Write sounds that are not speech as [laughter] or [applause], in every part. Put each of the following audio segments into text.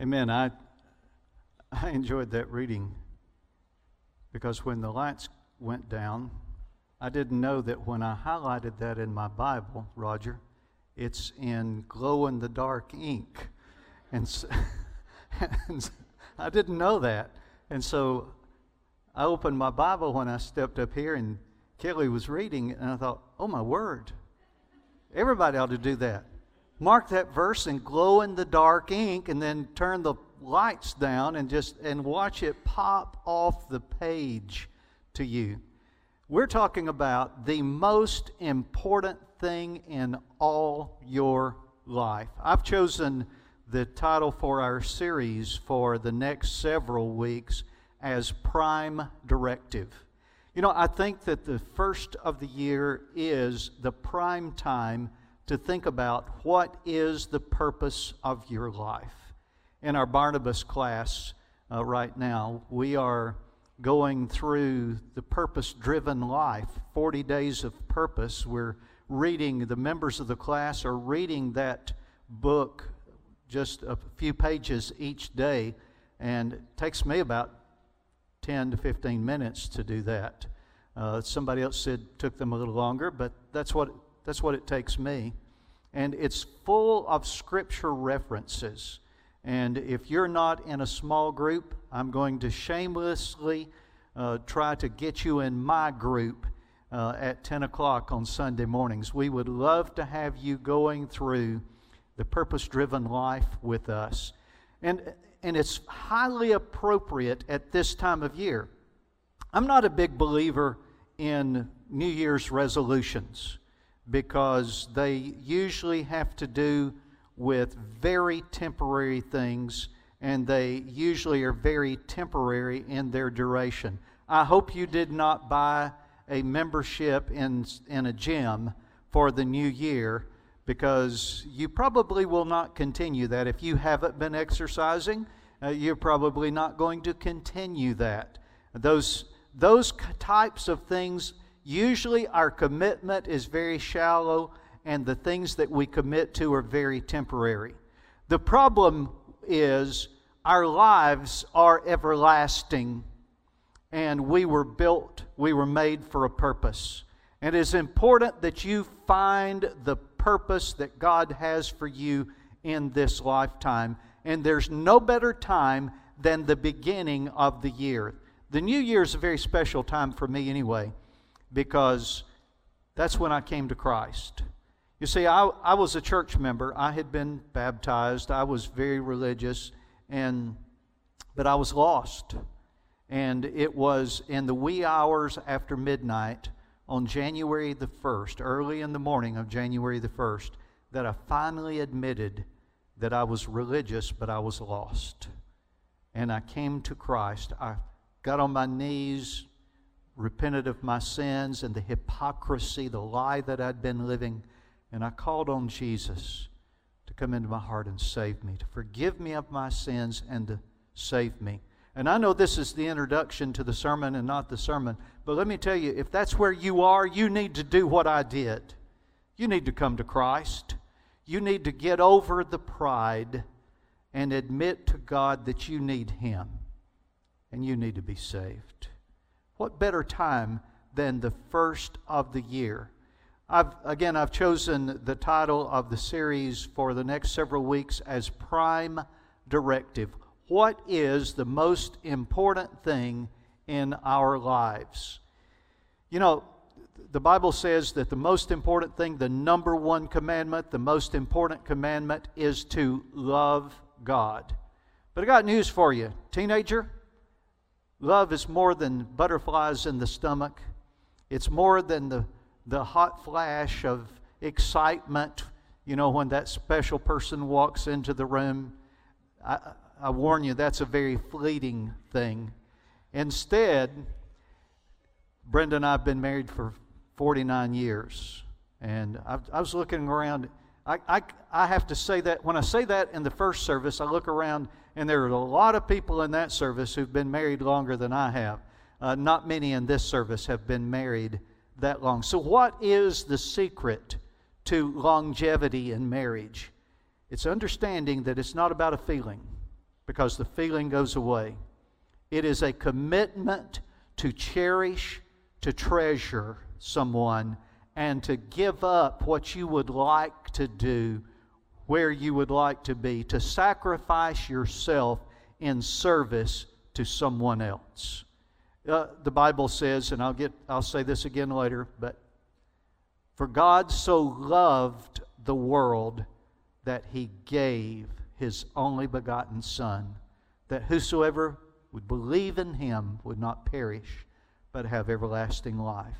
Amen. I, I enjoyed that reading because when the lights went down, I didn't know that when I highlighted that in my Bible, Roger, it's in glow in the dark ink. And, so, [laughs] and I didn't know that. And so I opened my Bible when I stepped up here and Kelly was reading, and I thought, oh my word, everybody ought to do that mark that verse in glow in the dark ink and then turn the lights down and just and watch it pop off the page to you. We're talking about the most important thing in all your life. I've chosen the title for our series for the next several weeks as prime directive. You know i think that the first of the year is the prime time to think about what is the purpose of your life. In our Barnabas class uh, right now, we are going through the purpose driven life 40 days of purpose. We're reading, the members of the class are reading that book just a few pages each day, and it takes me about 10 to 15 minutes to do that. Uh, somebody else said took them a little longer, but that's what that's what it takes me. And it's full of scripture references. And if you're not in a small group, I'm going to shamelessly uh, try to get you in my group uh, at 10 o'clock on Sunday mornings. We would love to have you going through the purpose driven life with us. And, and it's highly appropriate at this time of year. I'm not a big believer in New Year's resolutions because they usually have to do with very temporary things and they usually are very temporary in their duration. I hope you did not buy a membership in, in a gym for the new year because you probably will not continue that. If you haven't been exercising, uh, you're probably not going to continue that. Those, those types of things Usually, our commitment is very shallow, and the things that we commit to are very temporary. The problem is our lives are everlasting, and we were built, we were made for a purpose. And it is important that you find the purpose that God has for you in this lifetime. And there's no better time than the beginning of the year. The new year is a very special time for me, anyway because that's when I came to Christ. You see, I, I was a church member. I had been baptized. I was very religious, and but I was lost. And it was in the wee hours after midnight on January the 1st, early in the morning of January the 1st, that I finally admitted that I was religious, but I was lost. And I came to Christ. I got on my knees, repented of my sins and the hypocrisy, the lie that I'd been living, and I called on Jesus to come into my heart and save me, to forgive me of my sins and to save me. And I know this is the introduction to the sermon and not the sermon, but let me tell you if that's where you are, you need to do what I did. You need to come to Christ. You need to get over the pride and admit to God that you need Him and you need to be saved. What better time than the first of the year? I've, again, I've chosen the title of the series for the next several weeks as Prime Directive. What is the most important thing in our lives? You know, the Bible says that the most important thing, the number one commandment, the most important commandment is to love God. But I got news for you, teenager. Love is more than butterflies in the stomach, it's more than the, the hot flash of excitement, you know, when that special person walks into the room. I, I warn you, that's a very fleeting thing. Instead, Brenda and I have been married for 49 years. And I, I was looking around. I, I, I have to say that when I say that in the first service, I look around and there are a lot of people in that service who've been married longer than I have. Uh, not many in this service have been married that long. So, what is the secret to longevity in marriage? It's understanding that it's not about a feeling, because the feeling goes away. It is a commitment to cherish, to treasure someone, and to give up what you would like to do, where you would like to be, to sacrifice yourself in service to someone else. Uh, the Bible says, and I'll get I'll say this again later, but for God so loved the world that he gave his only begotten Son, that whosoever would believe in him would not perish, but have everlasting life.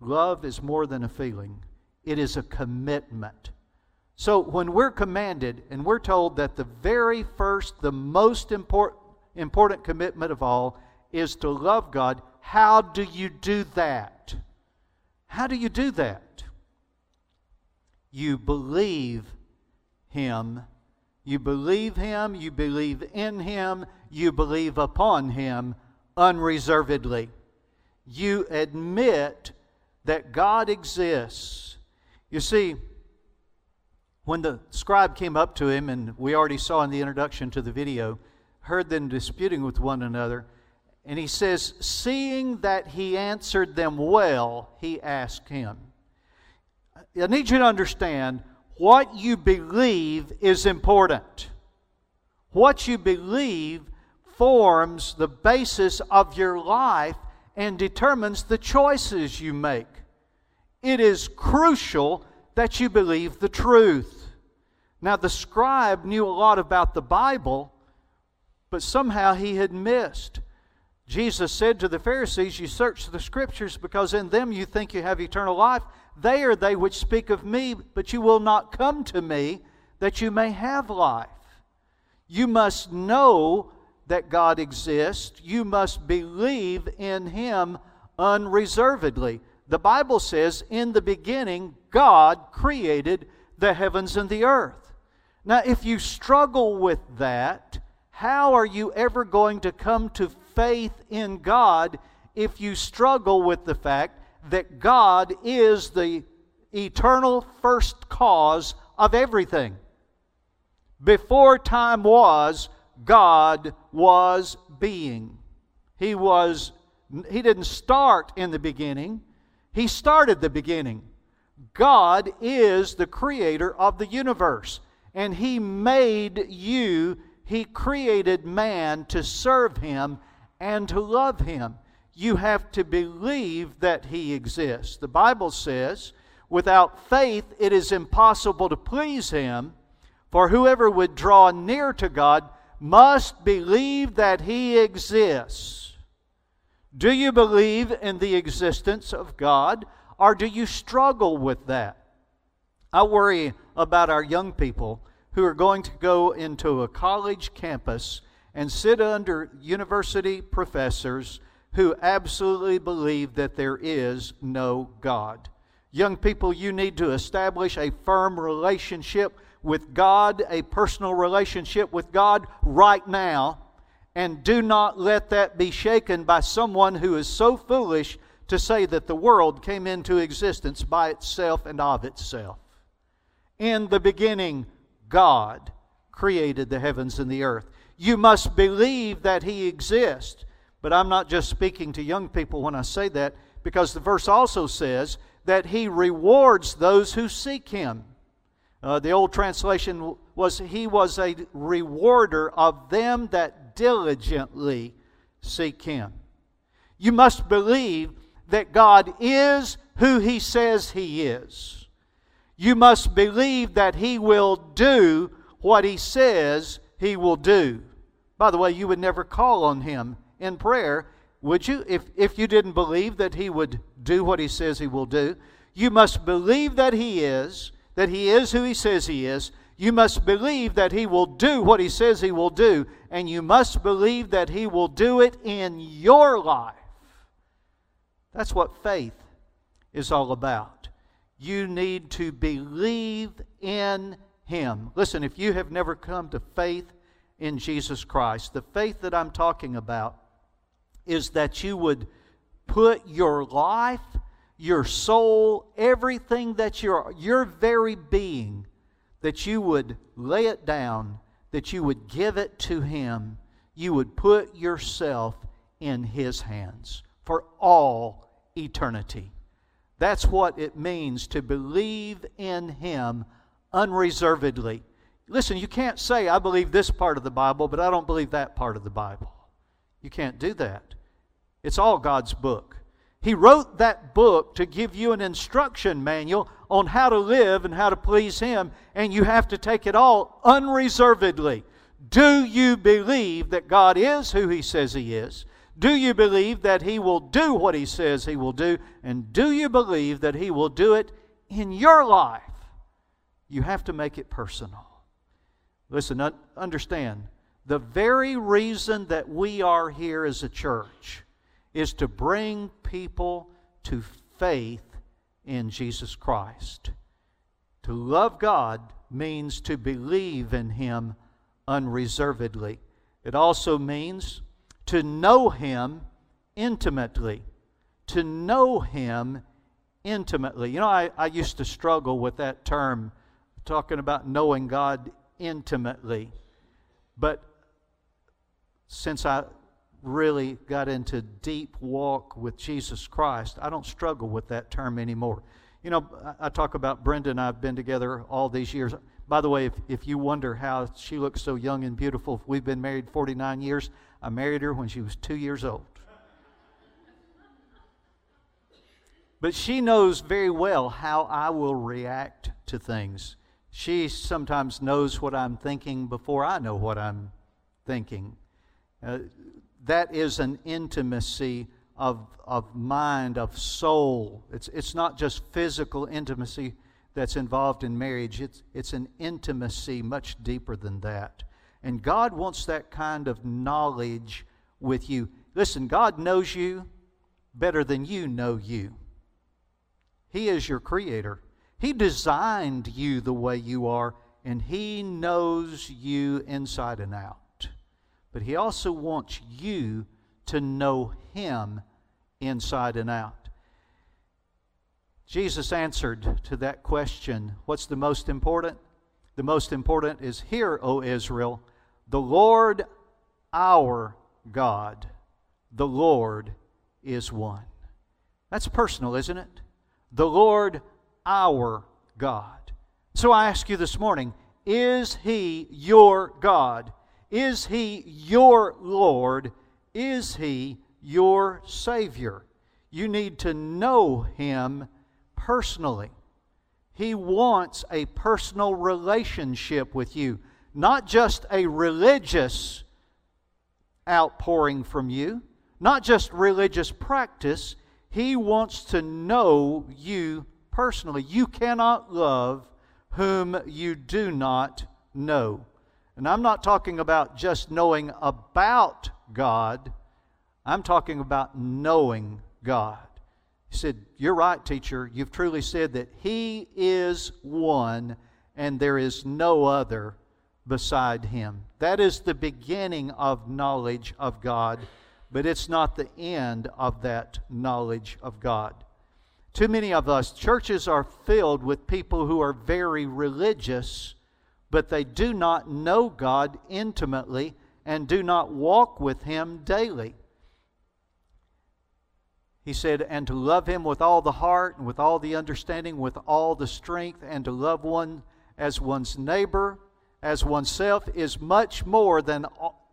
Love is more than a feeling, it is a commitment. So when we're commanded and we're told that the very first, the most important, important commitment of all is to love God, how do you do that? How do you do that? You believe Him. You believe Him, you believe in Him, you believe upon Him unreservedly. You admit that God exists. You see, when the scribe came up to him, and we already saw in the introduction to the video, heard them disputing with one another, and he says, Seeing that he answered them well, he asked him. I need you to understand what you believe is important. What you believe forms the basis of your life and determines the choices you make. It is crucial that you believe the truth. Now, the scribe knew a lot about the Bible, but somehow he had missed. Jesus said to the Pharisees, You search the Scriptures because in them you think you have eternal life. They are they which speak of me, but you will not come to me that you may have life. You must know that God exists, you must believe in Him unreservedly. The Bible says, In the beginning, God created the heavens and the earth. Now, if you struggle with that, how are you ever going to come to faith in God if you struggle with the fact that God is the eternal first cause of everything? Before time was, God was being. He was he didn't start in the beginning. He started the beginning. God is the creator of the universe and he made you, he created man to serve him and to love him. You have to believe that he exists. The Bible says, without faith it is impossible to please him, for whoever would draw near to God must believe that He exists. Do you believe in the existence of God, or do you struggle with that? I worry about our young people who are going to go into a college campus and sit under university professors who absolutely believe that there is no God. Young people, you need to establish a firm relationship with God, a personal relationship with God right now, and do not let that be shaken by someone who is so foolish to say that the world came into existence by itself and of itself. In the beginning, God created the heavens and the earth. You must believe that He exists. But I'm not just speaking to young people when I say that, because the verse also says that He rewards those who seek Him. Uh, the old translation was, He was a rewarder of them that diligently seek Him. You must believe that God is who He says He is. You must believe that He will do what He says He will do. By the way, you would never call on Him in prayer, would you? If, if you didn't believe that He would do what He says He will do, you must believe that He is that He is who He says He is, you must believe that He will do what He says He will do, and you must believe that He will do it in your life. That's what faith is all about. You need to believe in Him. Listen, if you have never come to faith in Jesus Christ, the faith that I'm talking about is that you would put your life your soul, everything that your, your very being, that you would lay it down, that you would give it to Him. You would put yourself in His hands for all eternity. That's what it means to believe in Him unreservedly. Listen, you can't say, I believe this part of the Bible, but I don't believe that part of the Bible. You can't do that. It's all God's book. He wrote that book to give you an instruction manual on how to live and how to please Him, and you have to take it all unreservedly. Do you believe that God is who He says He is? Do you believe that He will do what He says He will do? And do you believe that He will do it in your life? You have to make it personal. Listen, understand the very reason that we are here as a church is to bring people to faith in Jesus Christ. To love God means to believe in Him unreservedly. It also means to know Him intimately. To know Him intimately. You know, I, I used to struggle with that term, talking about knowing God intimately. But since I really got into deep walk with Jesus Christ, I don't struggle with that term anymore. You know, I talk about Brenda and I have been together all these years. By the way, if, if you wonder how she looks so young and beautiful, we've been married 49 years. I married her when she was two years old. But she knows very well how I will react to things. She sometimes knows what I'm thinking before I know what I'm thinking. Uh, that is an intimacy of, of mind, of soul. It's, it's not just physical intimacy that's involved in marriage, it's, it's an intimacy much deeper than that. And God wants that kind of knowledge with you. Listen, God knows you better than you know you. He is your creator. He designed you the way you are, and He knows you inside and out but He also wants you to know Him inside and out. Jesus answered to that question What's the most important? The most important is Hear, O Israel, the Lord our God, the Lord is one. That's personal, isn't it? The Lord our God. So I ask you this morning is He your God? Is He your Lord? Is He your Savior? You need to know Him personally. He wants a personal relationship with you, not just a religious outpouring from you, not just religious practice. He wants to know you personally. You cannot love whom you do not know. And I'm not talking about just knowing about God, I'm talking about knowing God. He said, You're right, teacher. You've truly said that He is one and there is no other beside Him. That is the beginning of knowledge of God, but it's not the end of that knowledge of God. Too many of us, churches are filled with people who are very religious but they do not know God intimately and do not walk with Him daily. He said, and to love Him with all the heart and with all the understanding, with all the strength, and to love one as one's neighbor, as oneself, is much more than,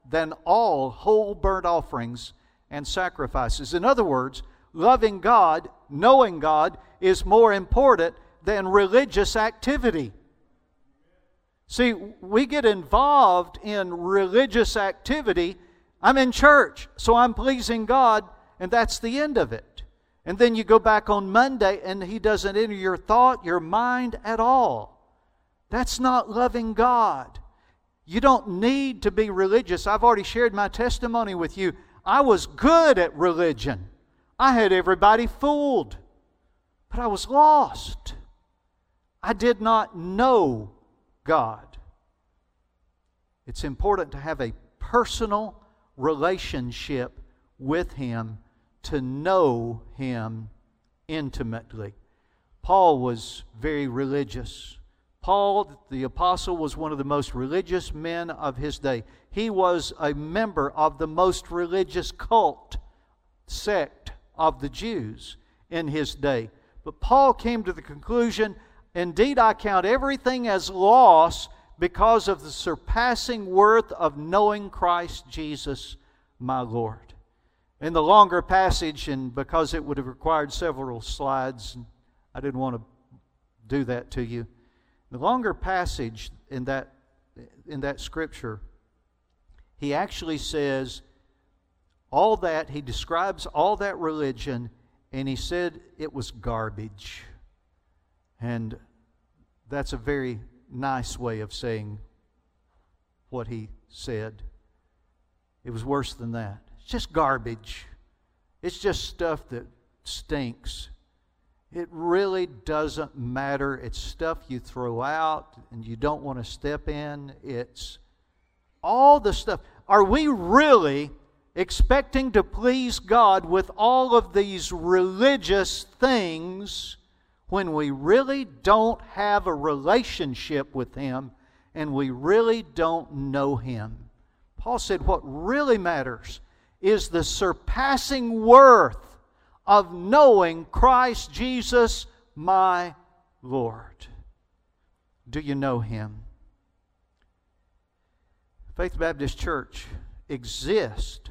than all whole burnt offerings and sacrifices. In other words, loving God, knowing God, is more important than religious activity. See, we get involved in religious activity. I'm in church, so I'm pleasing God, and that's the end of it. And then you go back on Monday, and He doesn't enter your thought, your mind at all. That's not loving God. You don't need to be religious. I've already shared my testimony with you. I was good at religion, I had everybody fooled, but I was lost. I did not know God. It's important to have a personal relationship with Him to know Him intimately. Paul was very religious. Paul, the apostle, was one of the most religious men of his day. He was a member of the most religious cult sect of the Jews in his day. But Paul came to the conclusion indeed, I count everything as loss because of the surpassing worth of knowing Christ Jesus, my Lord. In the longer passage, and because it would have required several slides, I didn't want to do that to you. The longer passage in that, in that scripture, he actually says all that, he describes all that religion, and he said it was garbage. And that's a very nice way of saying what he said. It was worse than that. It's just garbage. It's just stuff that stinks. It really doesn't matter. It's stuff you throw out and you don't want to step in. It's all the stuff. Are we really expecting to please God with all of these religious things when we really don't have a relationship with Him and we really don't know Him? Paul said what really matters is the surpassing worth of knowing Christ Jesus, my Lord. Do you know him? Faith Baptist Church exists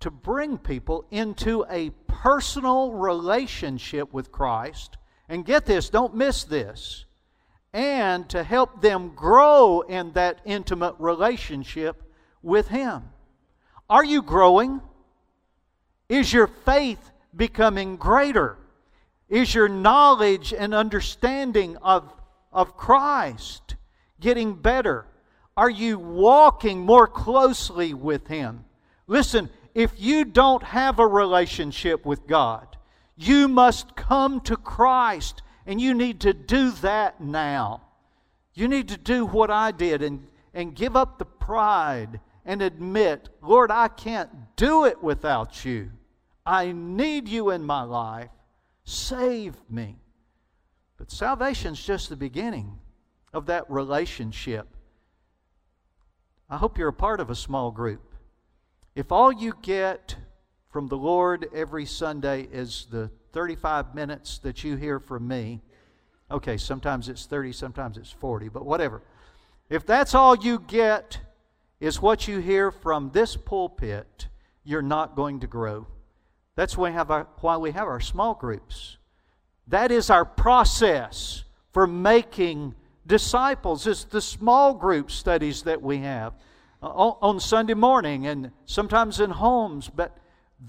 to bring people into a personal relationship with Christ. And get this, don't miss this. And to help them grow in that intimate relationship with Him. Are you growing? Is your faith becoming greater? Is your knowledge and understanding of, of Christ getting better? Are you walking more closely with Him? Listen, if you don't have a relationship with God, you must come to Christ, and you need to do that now. You need to do what I did and, and give up the pride and admit, Lord, I can't do it without you. I need you in my life. Save me. But salvation's just the beginning of that relationship. I hope you're a part of a small group. If all you get from the Lord every Sunday is the 35 minutes that you hear from me, okay, sometimes it's 30, sometimes it's 40, but whatever. If that's all you get is what you hear from this pulpit, you're not going to grow. That's why we have our, why we have our small groups. That is our process for making disciples. It's the small group studies that we have uh, on Sunday morning and sometimes in homes, but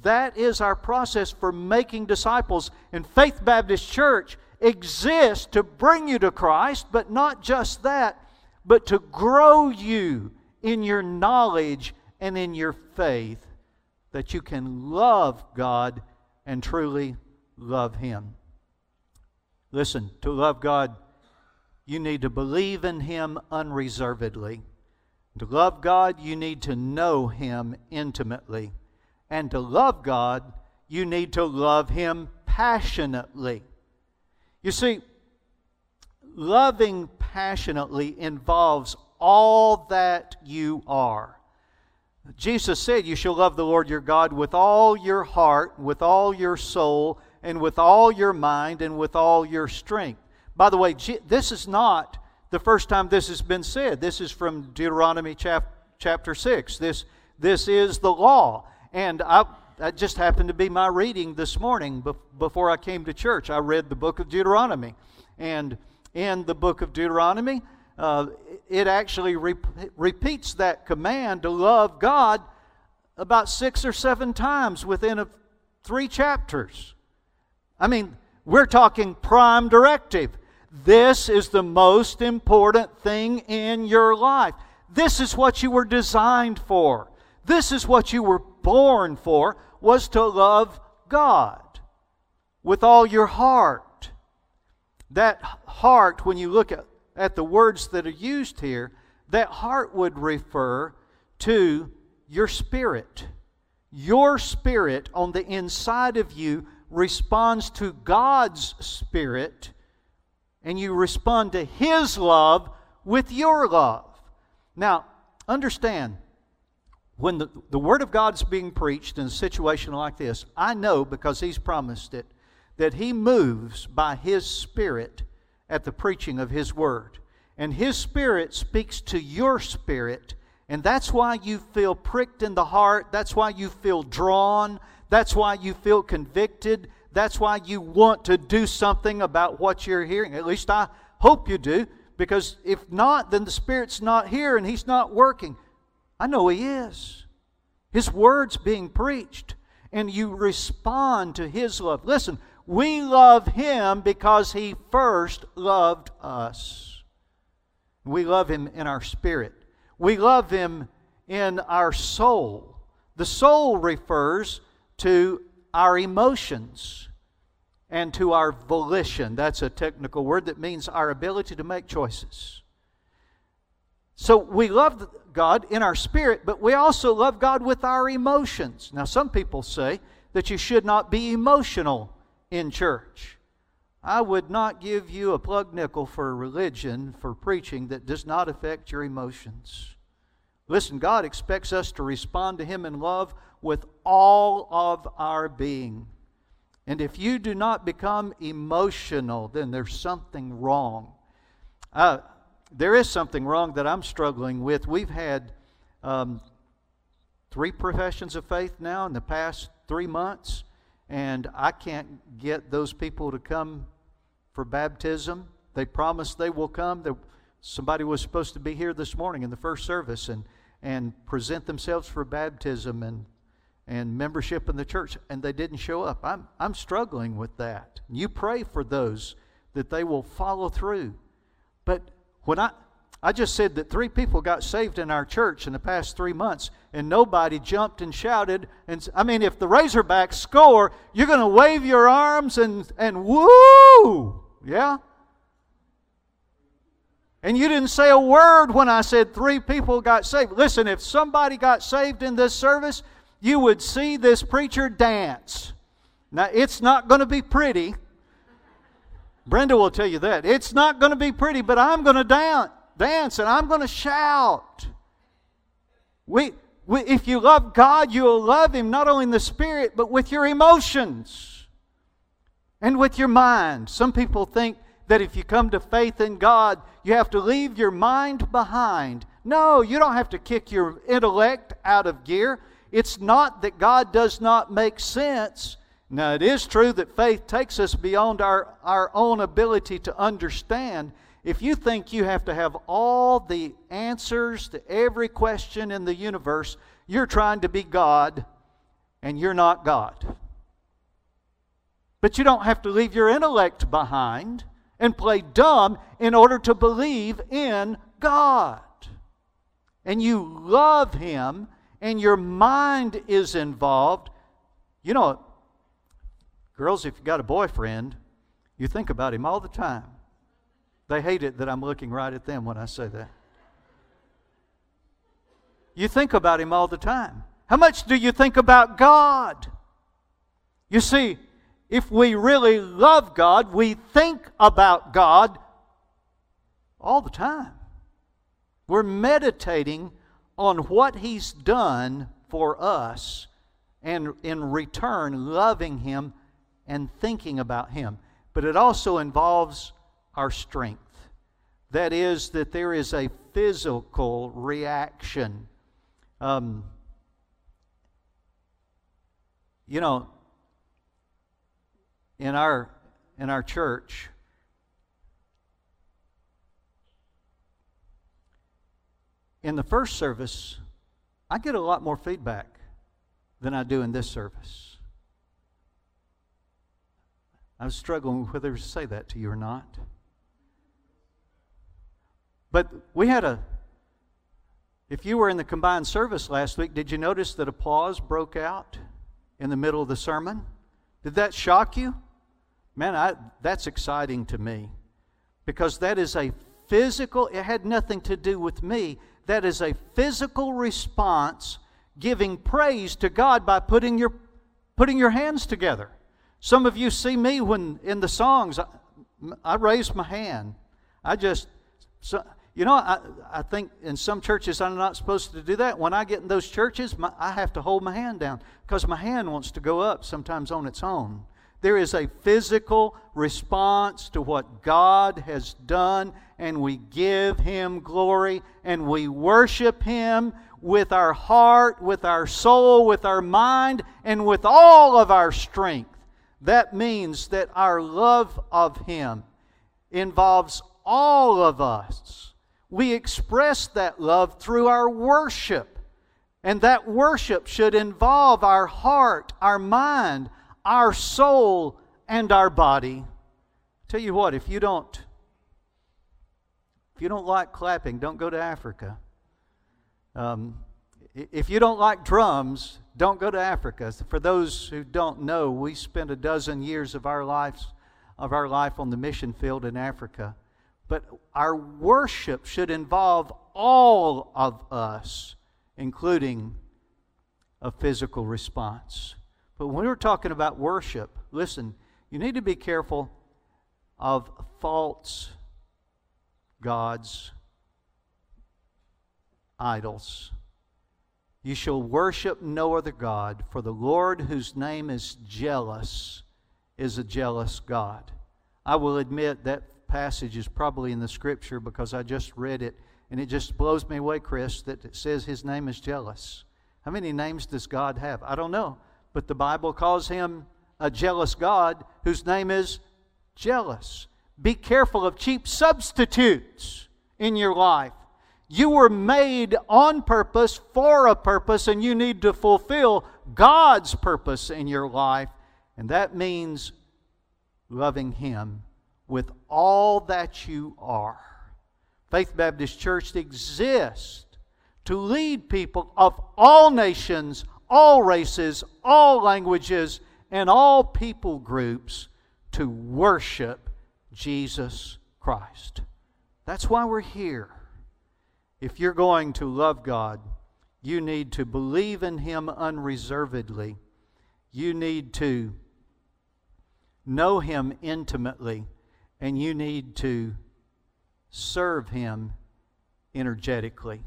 that is our process for making disciples. And Faith Baptist Church exists to bring you to Christ, but not just that, but to grow you in your knowledge and in your faith that you can love God and truly love Him. Listen, to love God, you need to believe in Him unreservedly. To love God, you need to know Him intimately. And to love God, you need to love Him passionately. You see, loving passionately involves all that you are. Jesus said, You shall love the Lord your God with all your heart, with all your soul, and with all your mind, and with all your strength. By the way, this is not the first time this has been said. This is from Deuteronomy chapter 6. This, this is the law. And I, that just happened to be my reading this morning before I came to church. I read the book of Deuteronomy. And in the book of Deuteronomy, uh, it actually re- repeats that command to love God about six or seven times within a, three chapters. I mean, we're talking prime directive. This is the most important thing in your life. This is what you were designed for. This is what you were born for was to love God with all your heart. That heart when you look at at the words that are used here, that heart would refer to your spirit. Your spirit on the inside of you responds to God's spirit and you respond to His love with your love. Now, understand, when the, the Word of God is being preached in a situation like this, I know because He's promised it that He moves by His Spirit at the preaching of His Word. And His Spirit speaks to your spirit, and that's why you feel pricked in the heart. That's why you feel drawn. That's why you feel convicted. That's why you want to do something about what you're hearing. At least I hope you do, because if not, then the Spirit's not here and He's not working. I know He is. His word's being preached, and you respond to His love. Listen, we love Him because He first loved us. We love Him in our spirit, we love Him in our soul. The soul refers to our emotions and to our volition. That's a technical word that means our ability to make choices. So we love God in our spirit, but we also love God with our emotions. Now, some people say that you should not be emotional in church. I would not give you a plug nickel for religion for preaching that does not affect your emotions. Listen, God expects us to respond to Him in love with all of our being. And if you do not become emotional, then there's something wrong. Uh, there is something wrong that I'm struggling with. We've had um, three professions of faith now in the past three months, and I can't get those people to come for baptism. They promised they will come. somebody was supposed to be here this morning in the first service and, and present themselves for baptism, and and membership in the church, and they didn't show up. I'm, I'm struggling with that. You pray for those that they will follow through. But when I, I just said that three people got saved in our church in the past three months, and nobody jumped and shouted. And I mean, if the Razorbacks score, you're going to wave your arms and, and woo! Yeah? And you didn't say a word when I said three people got saved. Listen, if somebody got saved in this service, you would see this preacher dance. Now, it's not going to be pretty. Brenda will tell you that. It's not going to be pretty, but I'm going to dance, dance and I'm going to shout. We, we, if you love God, you'll love Him not only in the spirit, but with your emotions and with your mind. Some people think that if you come to faith in God, you have to leave your mind behind. No, you don't have to kick your intellect out of gear. It's not that God does not make sense. Now, it is true that faith takes us beyond our, our own ability to understand. If you think you have to have all the answers to every question in the universe, you're trying to be God and you're not God. But you don't have to leave your intellect behind and play dumb in order to believe in God. And you love Him and your mind is involved, you know, girls, if you've got a boyfriend, you think about him all the time. They hate it that I'm looking right at them when I say that. You think about him all the time. How much do you think about God? You see, if we really love God, we think about God all the time. We're meditating on what He's done for us and in return loving Him and thinking about Him. But it also involves our strength. That is, that there is a physical reaction. Um, you know, in our in our church, in the first service, I get a lot more feedback than I do in this service. I was struggling whether to say that to you or not. But we had a, if you were in the combined service last week, did you notice that applause broke out in the middle of the sermon? Did that shock you? Man, I, that's exciting to me because that is a physical, it had nothing to do with me that is a physical response giving praise to God by putting your, putting your hands together. Some of you see me when in the songs, I raised my hand. I just, so, you know, I, I think in some churches I'm not supposed to do that. When I get in those churches, my, I have to hold my hand down because my hand wants to go up sometimes on its own. There is a physical response to what God has done, and we give Him glory and we worship Him with our heart, with our soul, with our mind, and with all of our strength. That means that our love of Him involves all of us. We express that love through our worship. And that worship should involve our heart, our mind, our soul, and our body. Tell you what, if you don't if you don't like clapping, don't go to Africa. Um, if you don't like drums, don't go to Africa. For those who don't know, we spent a dozen years of our lives of our life on the mission field in Africa. But our worship should involve all of us, including a physical response. But when we're talking about worship, listen, you need to be careful of false gods, idols. You shall worship no other God, for the Lord, whose name is jealous, is a jealous God. I will admit that passage is probably in the scripture because I just read it, and it just blows me away, Chris, that it says his name is jealous. How many names does God have? I don't know but the Bible calls him a jealous God whose name is jealous. Be careful of cheap substitutes in your life. You were made on purpose for a purpose, and you need to fulfill God's purpose in your life. And that means loving Him with all that you are. Faith Baptist Church exists to lead people of all nations all races, all languages, and all people groups to worship Jesus Christ. That's why we're here. If you're going to love God, you need to believe in Him unreservedly. You need to know Him intimately, and you need to serve Him energetically.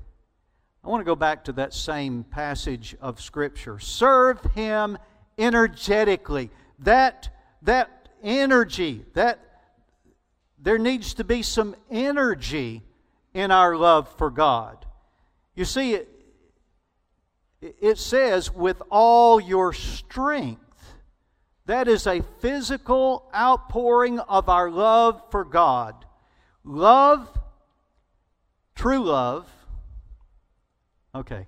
I want to go back to that same passage of Scripture. Serve Him energetically. That, that energy, that there needs to be some energy in our love for God. You see, it, it says, with all your strength. That is a physical outpouring of our love for God. Love, true love, Okay.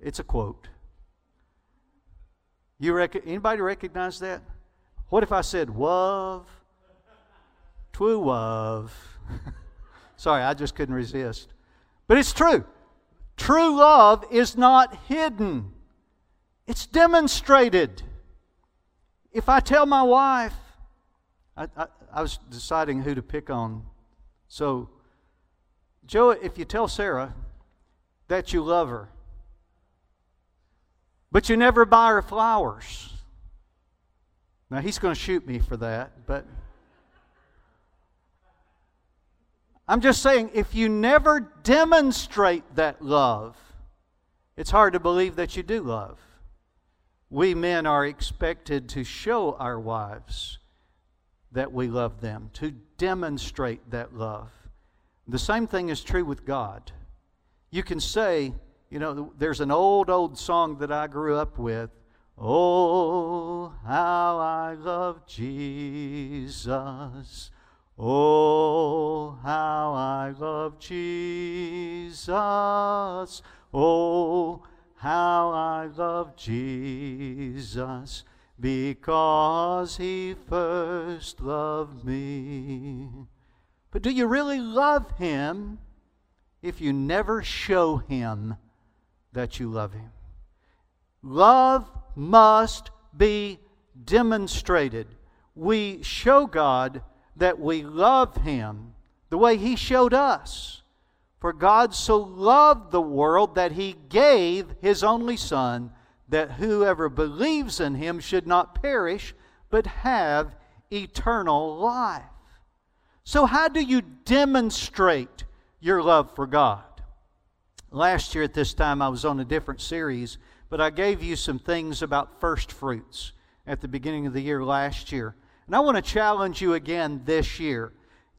It's a quote. You rec- anybody recognize that? What if I said love, true love? [laughs] Sorry, I just couldn't resist. But it's true. True love is not hidden. It's demonstrated. If I tell my wife, I, I, I was deciding who to pick on. So, Joe, if you tell Sarah, that you love her. But you never buy her flowers. Now, he's going to shoot me for that, but I'm just saying if you never demonstrate that love, it's hard to believe that you do love. We men are expected to show our wives that we love them, to demonstrate that love. The same thing is true with God you can say, you know, there's an old, old song that I grew up with. Oh, how I love Jesus. Oh, how I love Jesus. Oh, how I love Jesus because he first loved me. But do you really love him? if you never show Him that you love Him. Love must be demonstrated. We show God that we love Him the way He showed us. For God so loved the world that He gave His only Son, that whoever believes in Him should not perish, but have eternal life. So, how do you demonstrate your love for God? Last year at this time, I was on a different series, but I gave you some things about first fruits at the beginning of the year last year. And I want to challenge you again this year.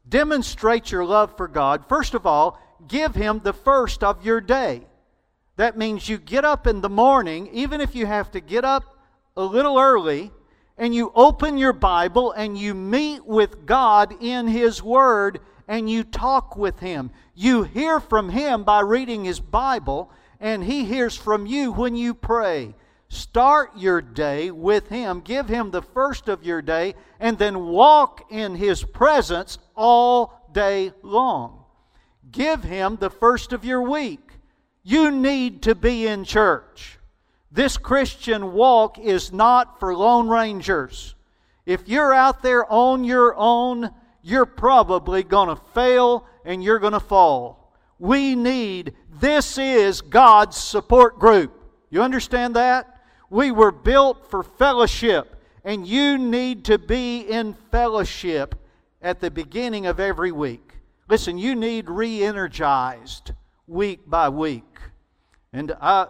Demonstrate your love for God. First of all, give Him the first of your day. That means you get up in the morning, even if you have to get up a little early, and you open your Bible and you meet with God in His Word and you talk with Him. You hear from Him by reading His Bible, and He hears from you when you pray. Start your day with Him. Give Him the first of your day, and then walk in His presence all day long. Give Him the first of your week. You need to be in church. This Christian walk is not for Lone Rangers. If you're out there on your own, you're probably going to fail and you're going to fall. We need, this is God's support group. You understand that? We were built for fellowship, and you need to be in fellowship at the beginning of every week. Listen, you need re energized week by week. And I,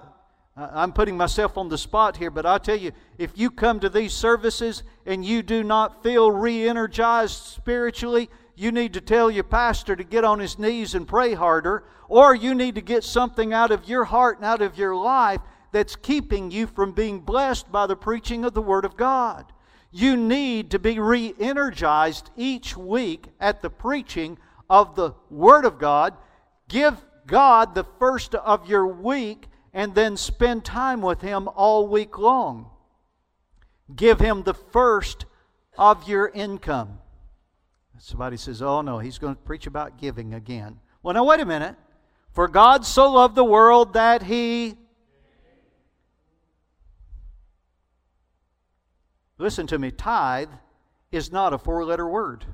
I'm putting myself on the spot here, but I tell you, if you come to these services and you do not feel re energized spiritually, you need to tell your pastor to get on his knees and pray harder, or you need to get something out of your heart and out of your life that's keeping you from being blessed by the preaching of the Word of God. You need to be re energized each week at the preaching of the Word of God. Give God the first of your week and then spend time with Him all week long. Give Him the first of your income. Somebody says, Oh no, he's going to preach about giving again. Well, now, wait a minute. For God so loved the world that He Listen to me, tithe is not a four letter word.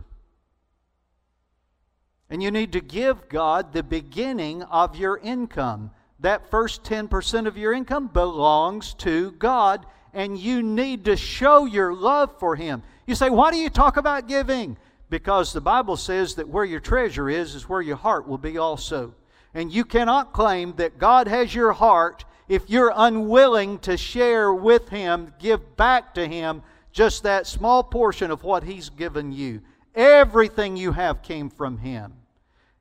And you need to give God the beginning of your income. That first 10% of your income belongs to God, and you need to show your love for Him. You say, Why do you talk about giving? Because the Bible says that where your treasure is, is where your heart will be also. And you cannot claim that God has your heart if you're unwilling to share with Him, give back to Him just that small portion of what He's given you. Everything you have came from Him.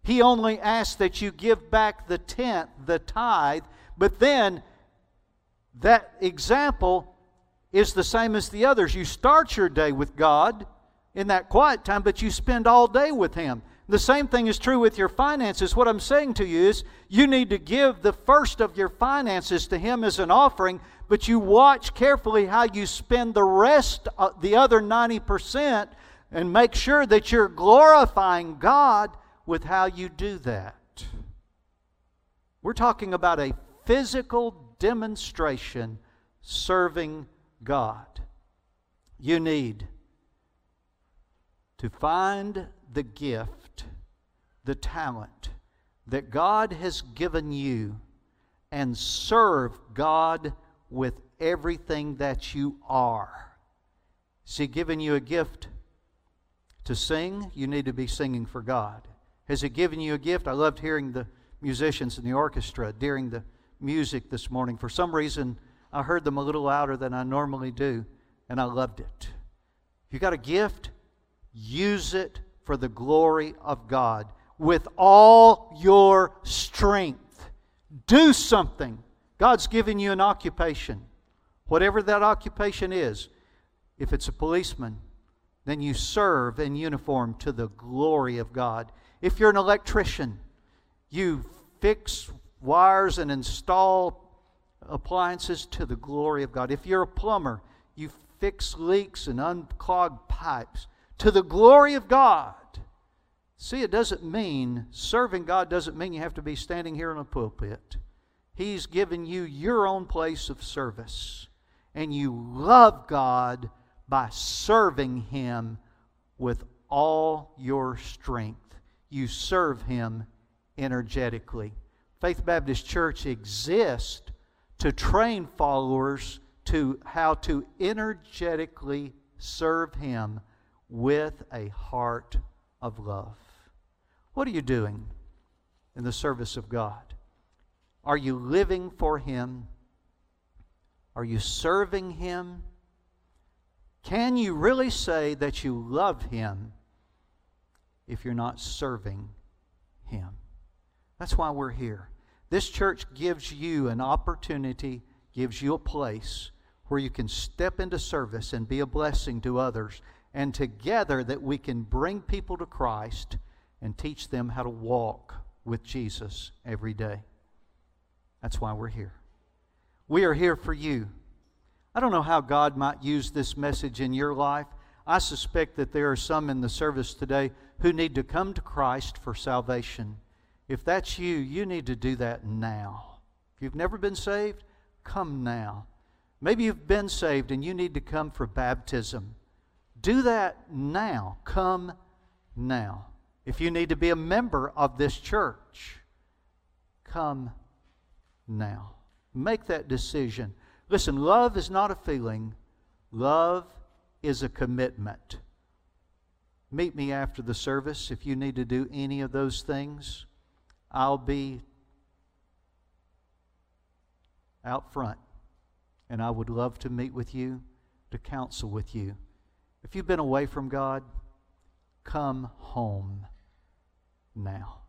He only asks that you give back the tenth, the tithe, but then that example is the same as the others. You start your day with God in that quiet time, but you spend all day with Him. The same thing is true with your finances. What I'm saying to you is you need to give the first of your finances to Him as an offering, but you watch carefully how you spend the rest, uh, the other 90%, and make sure that you're glorifying God with how you do that. We're talking about a physical demonstration serving God. You need to find the gift, the talent that God has given you and serve God with everything that you are. Has He given you a gift to sing? You need to be singing for God. Has He given you a gift? I loved hearing the musicians in the orchestra during the music this morning. For some reason, I heard them a little louder than I normally do, and I loved it. If you got a gift, use it for the glory of God with all your strength. Do something God's given you an occupation. Whatever that occupation is, if it's a policeman, then you serve in uniform to the glory of God. If you're an electrician, you fix wires and install appliances to the glory of God. If you're a plumber, you fix leaks and unclog pipes to the glory of God. See, it doesn't mean, serving God doesn't mean you have to be standing here in a pulpit. He's given you your own place of service. And you love God by serving Him with all your strength. You serve Him energetically. Faith Baptist Church exists to train followers to how to energetically serve Him with a heart of love. What are you doing in the service of God? Are you living for Him? Are you serving Him? Can you really say that you love Him if you're not serving Him? That's why we're here. This church gives you an opportunity, gives you a place where you can step into service and be a blessing to others, and together that we can bring people to Christ and teach them how to walk with Jesus every day. That's why we're here. We are here for you. I don't know how God might use this message in your life. I suspect that there are some in the service today who need to come to Christ for salvation. If that's you, you need to do that now. If you've never been saved, come now. Maybe you've been saved and you need to come for baptism. Do that now. Come now. If you need to be a member of this church, come now. Make that decision. Listen, love is not a feeling, love is a commitment. Meet me after the service if you need to do any of those things. I'll be out front, and I would love to meet with you, to counsel with you. If you've been away from God, come home now.